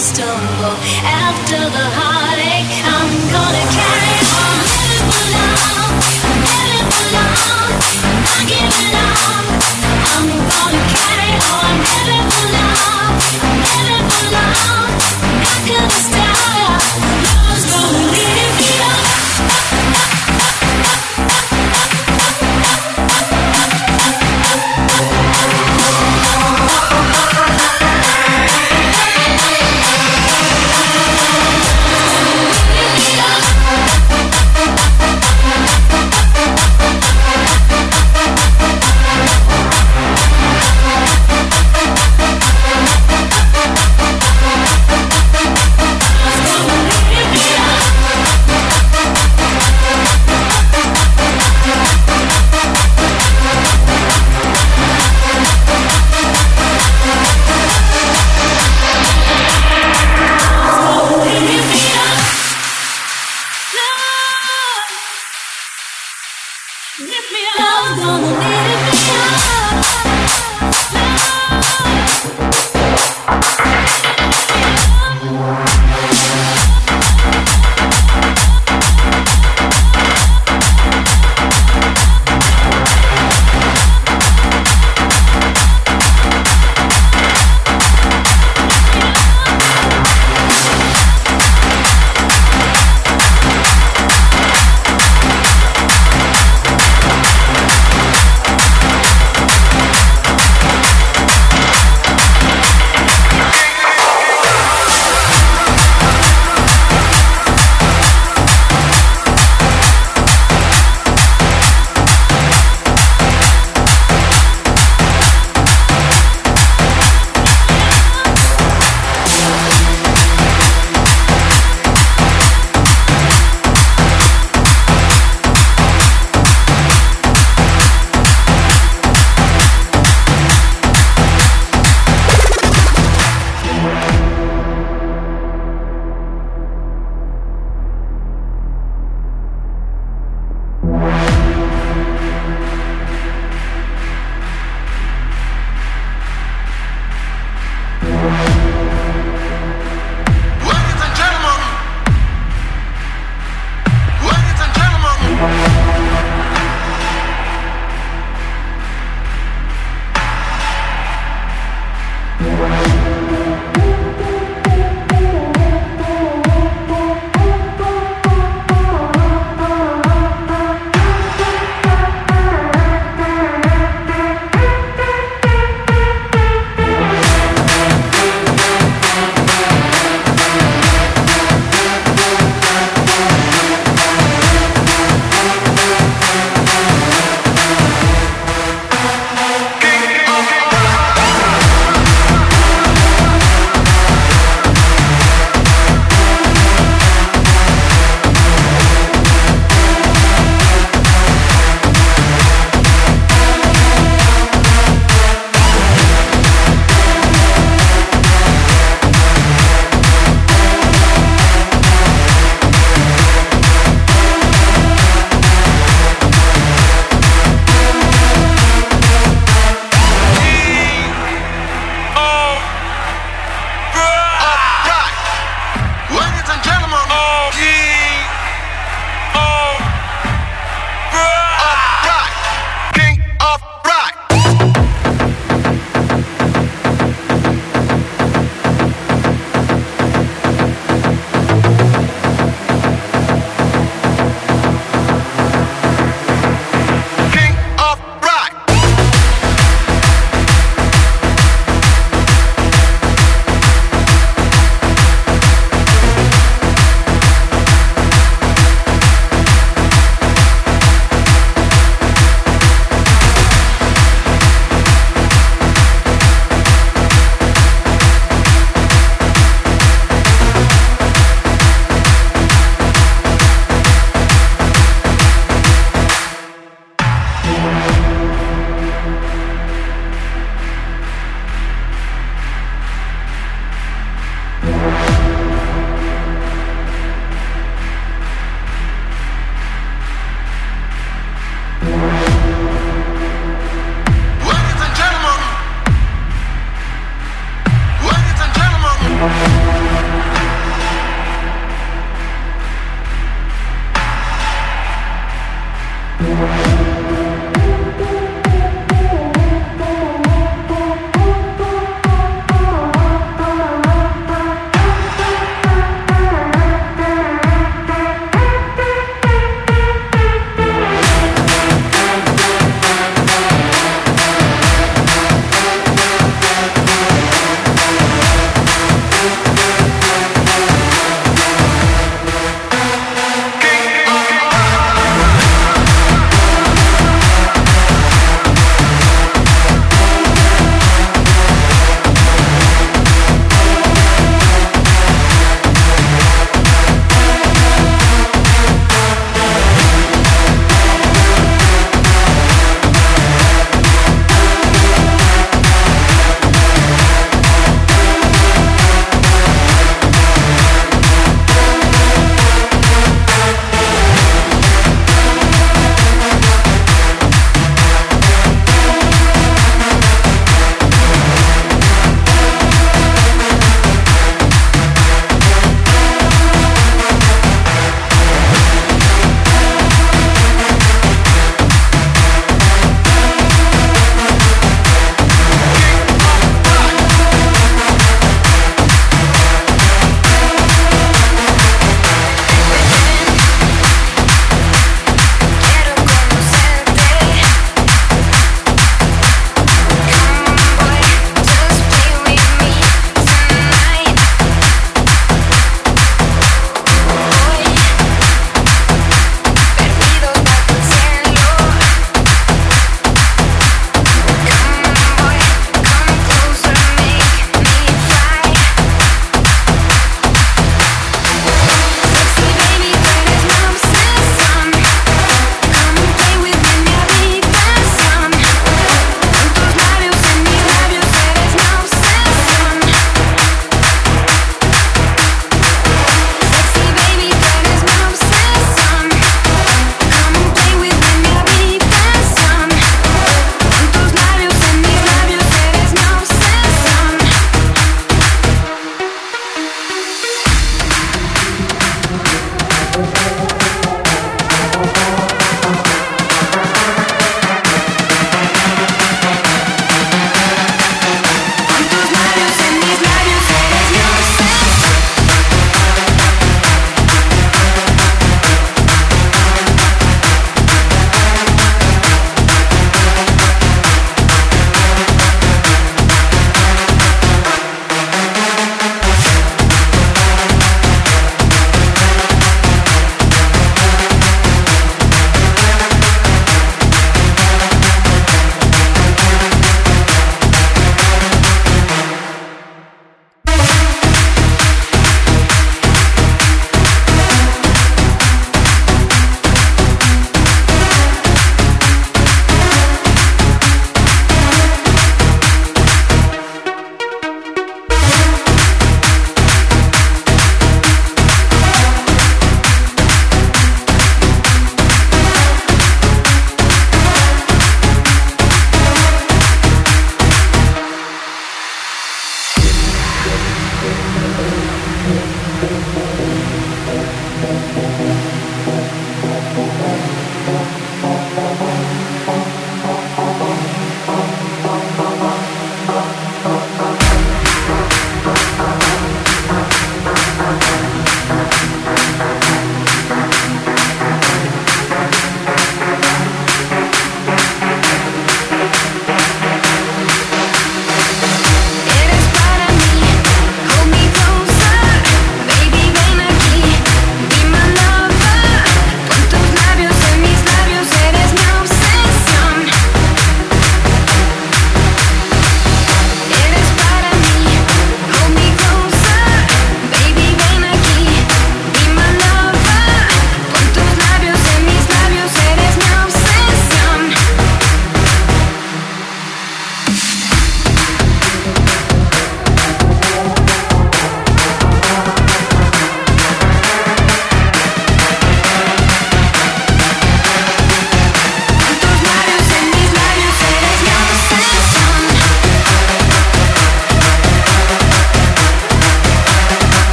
gonna the Love's gonna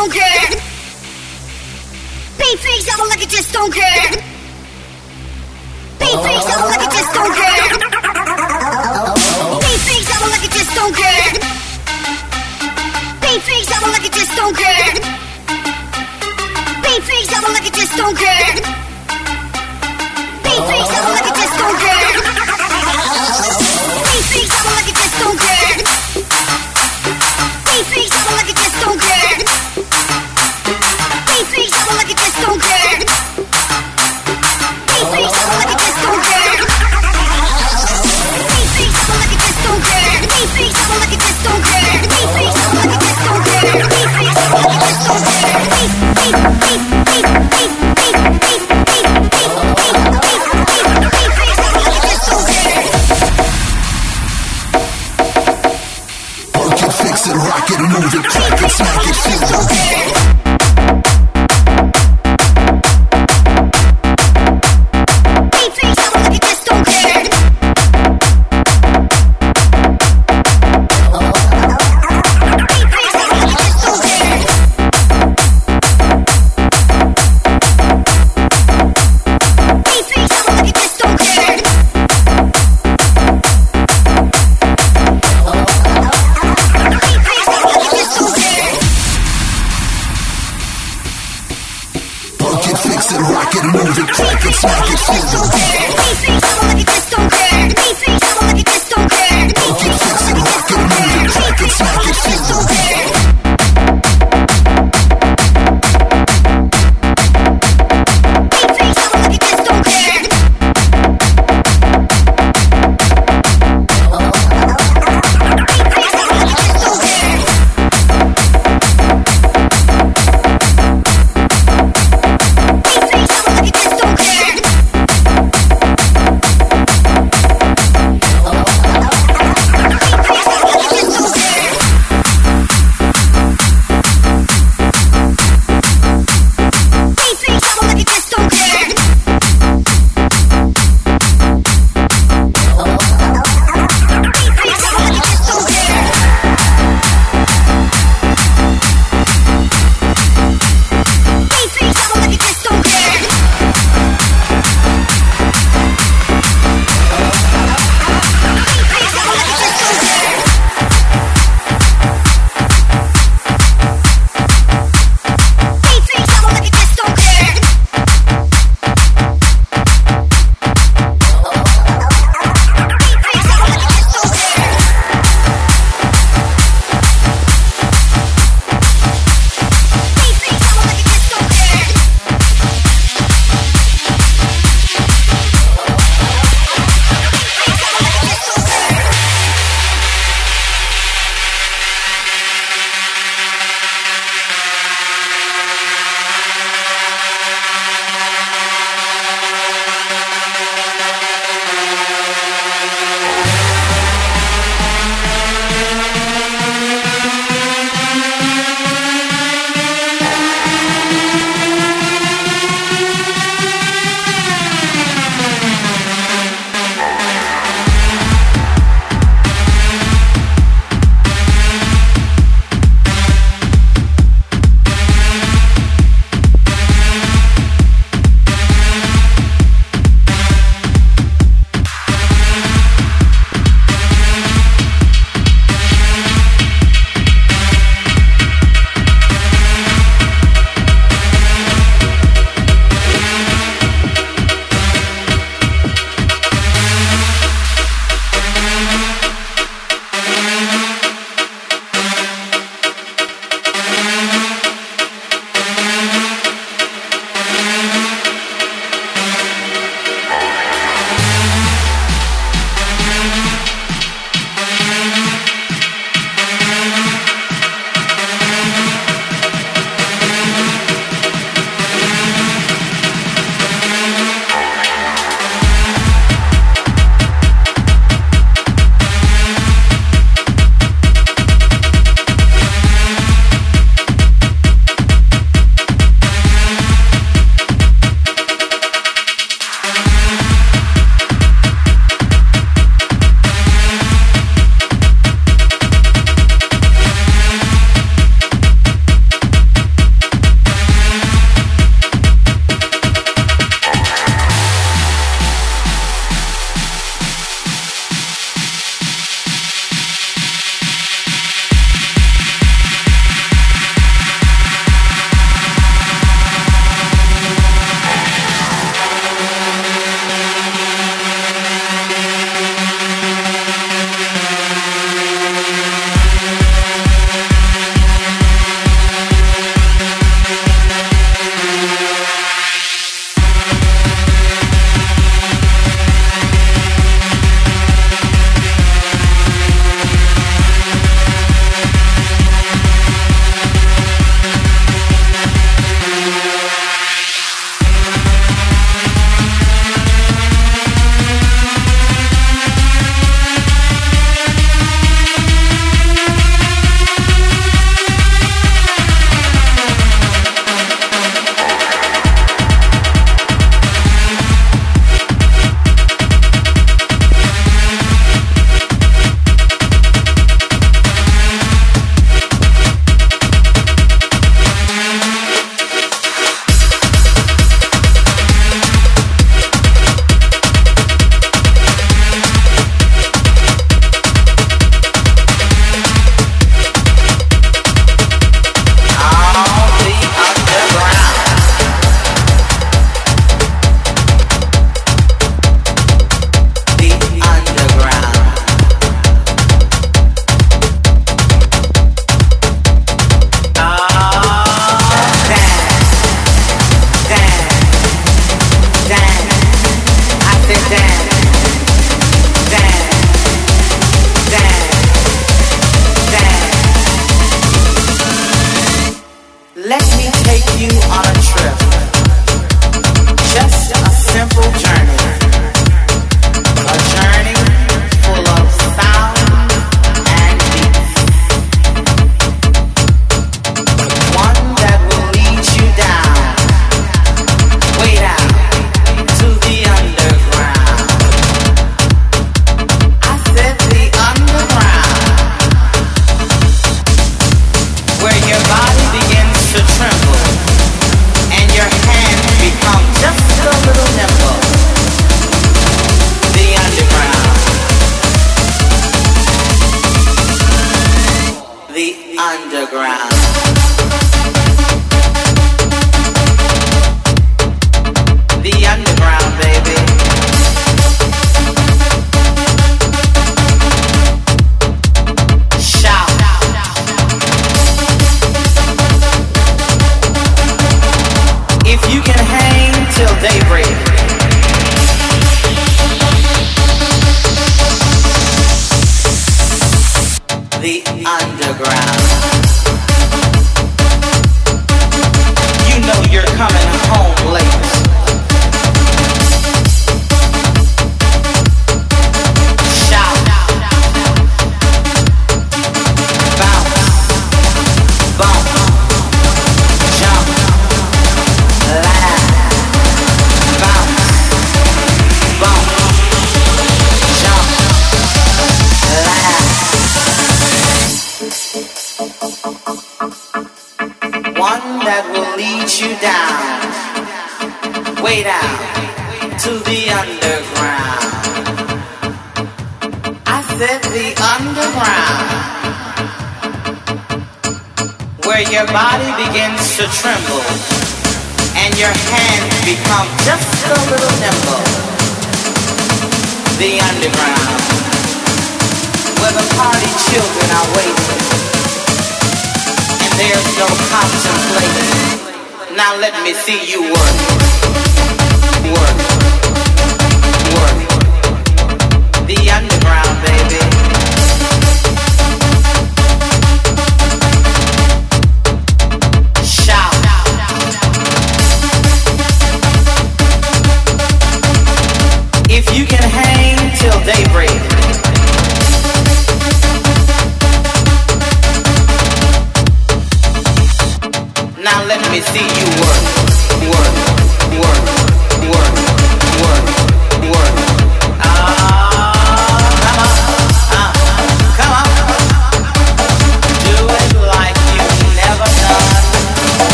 don't care. Big face, I'ma just don't care. Big face, I'ma just don't care. Big face, I'ma just don't care. Big things, I'ma just don't care. Big things, I'ma just don't care.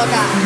loca.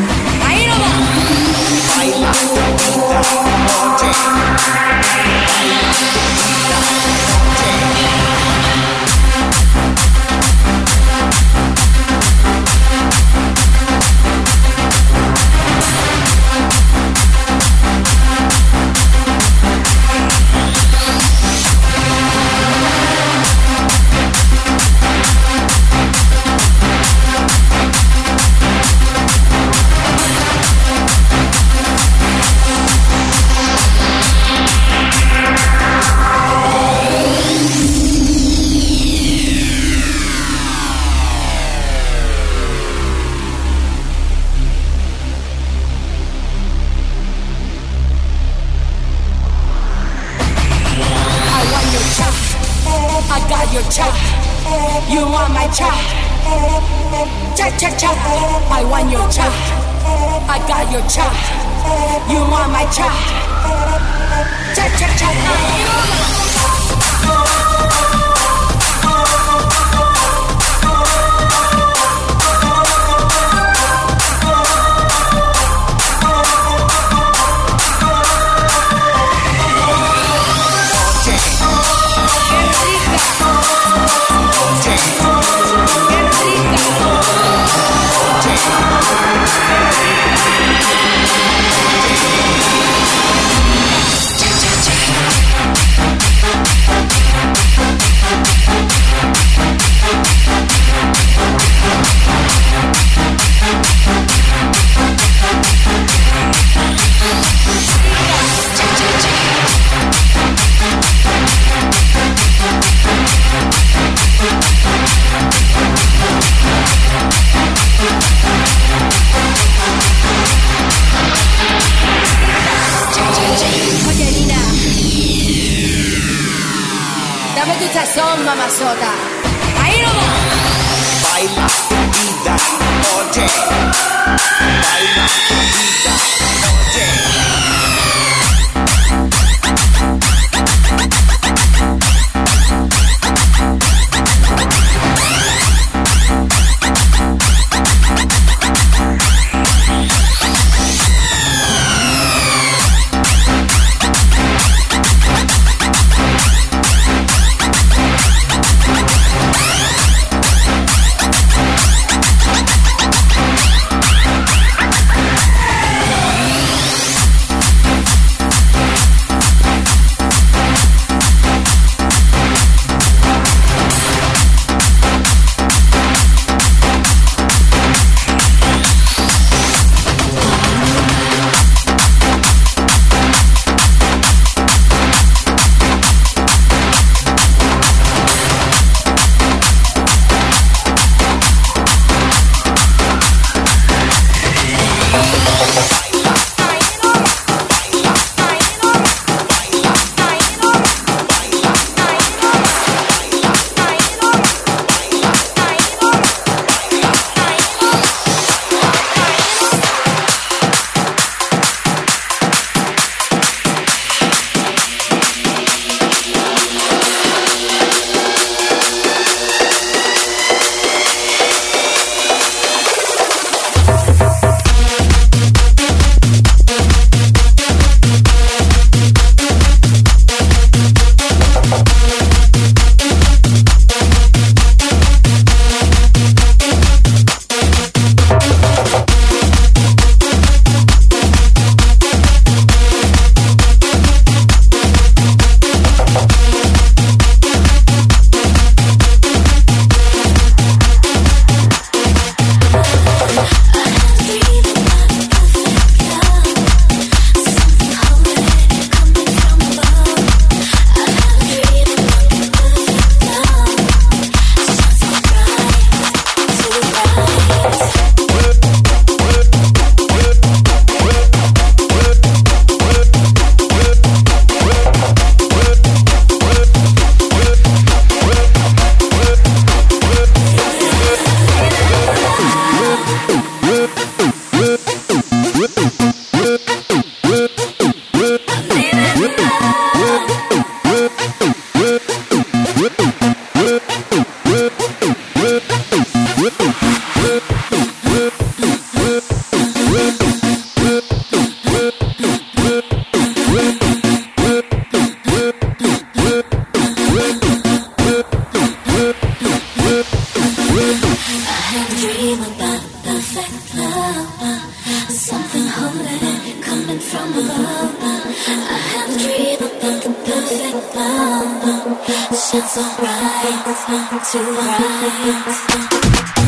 Shine so bright, too bright.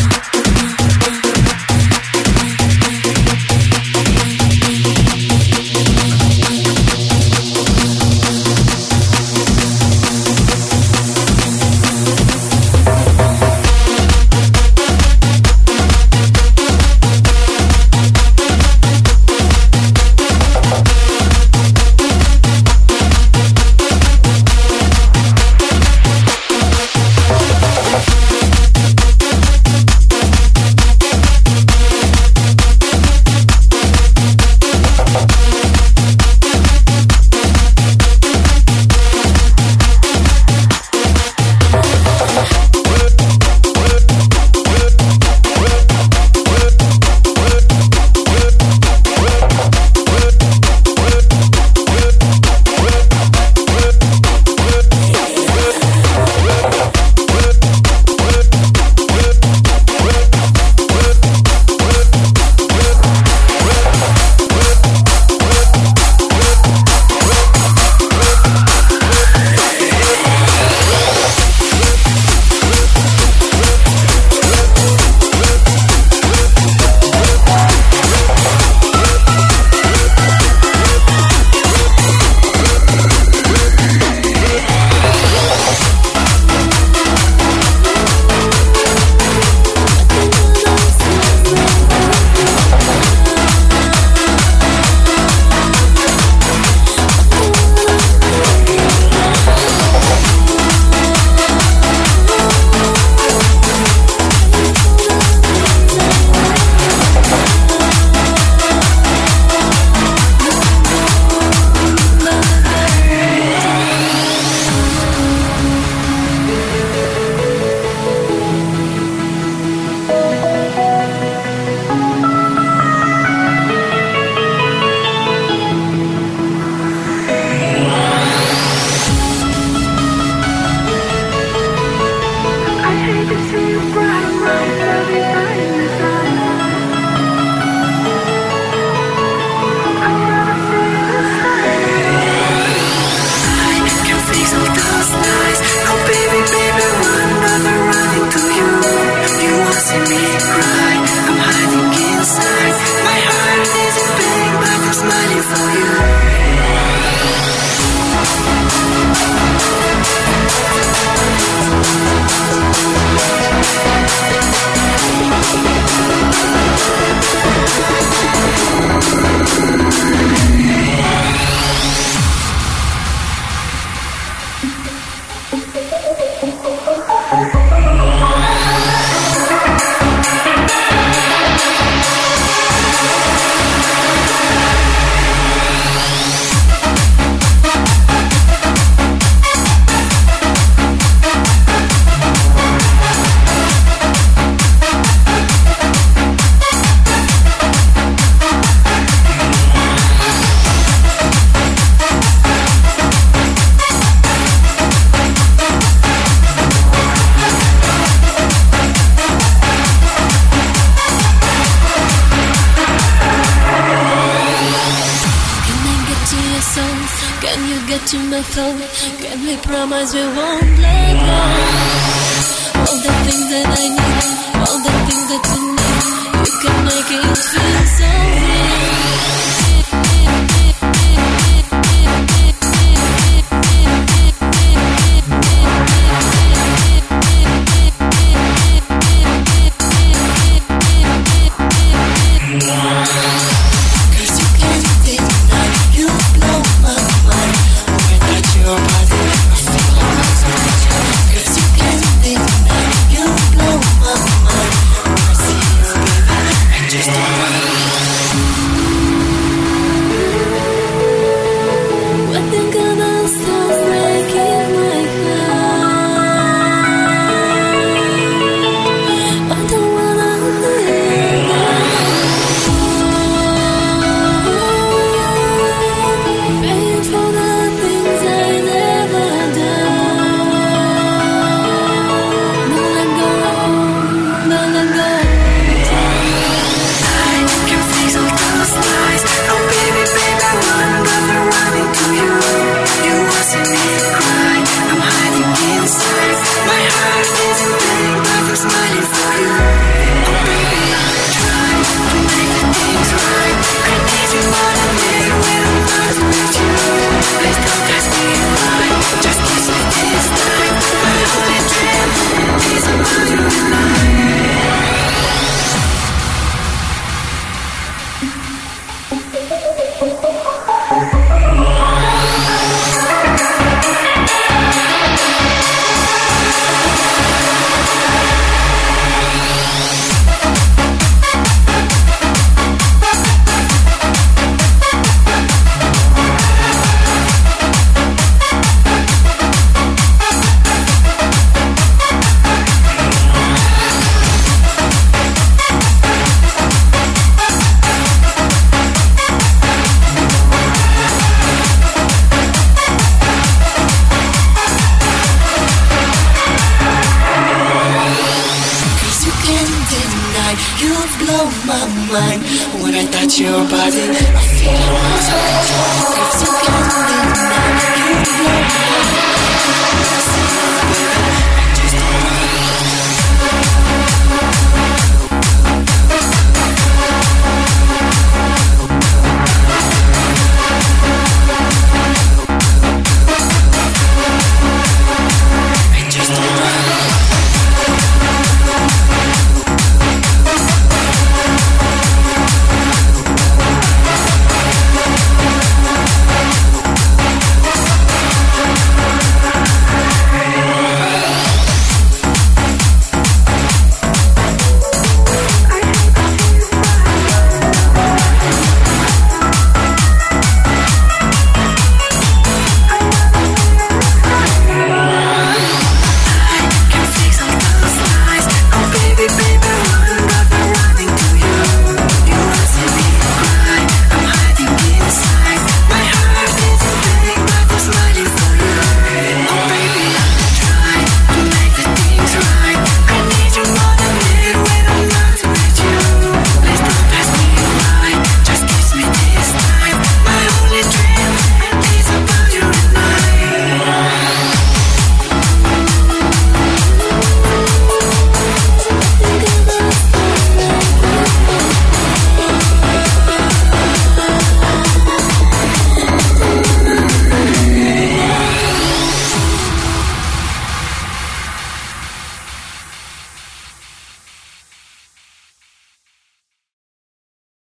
Your body.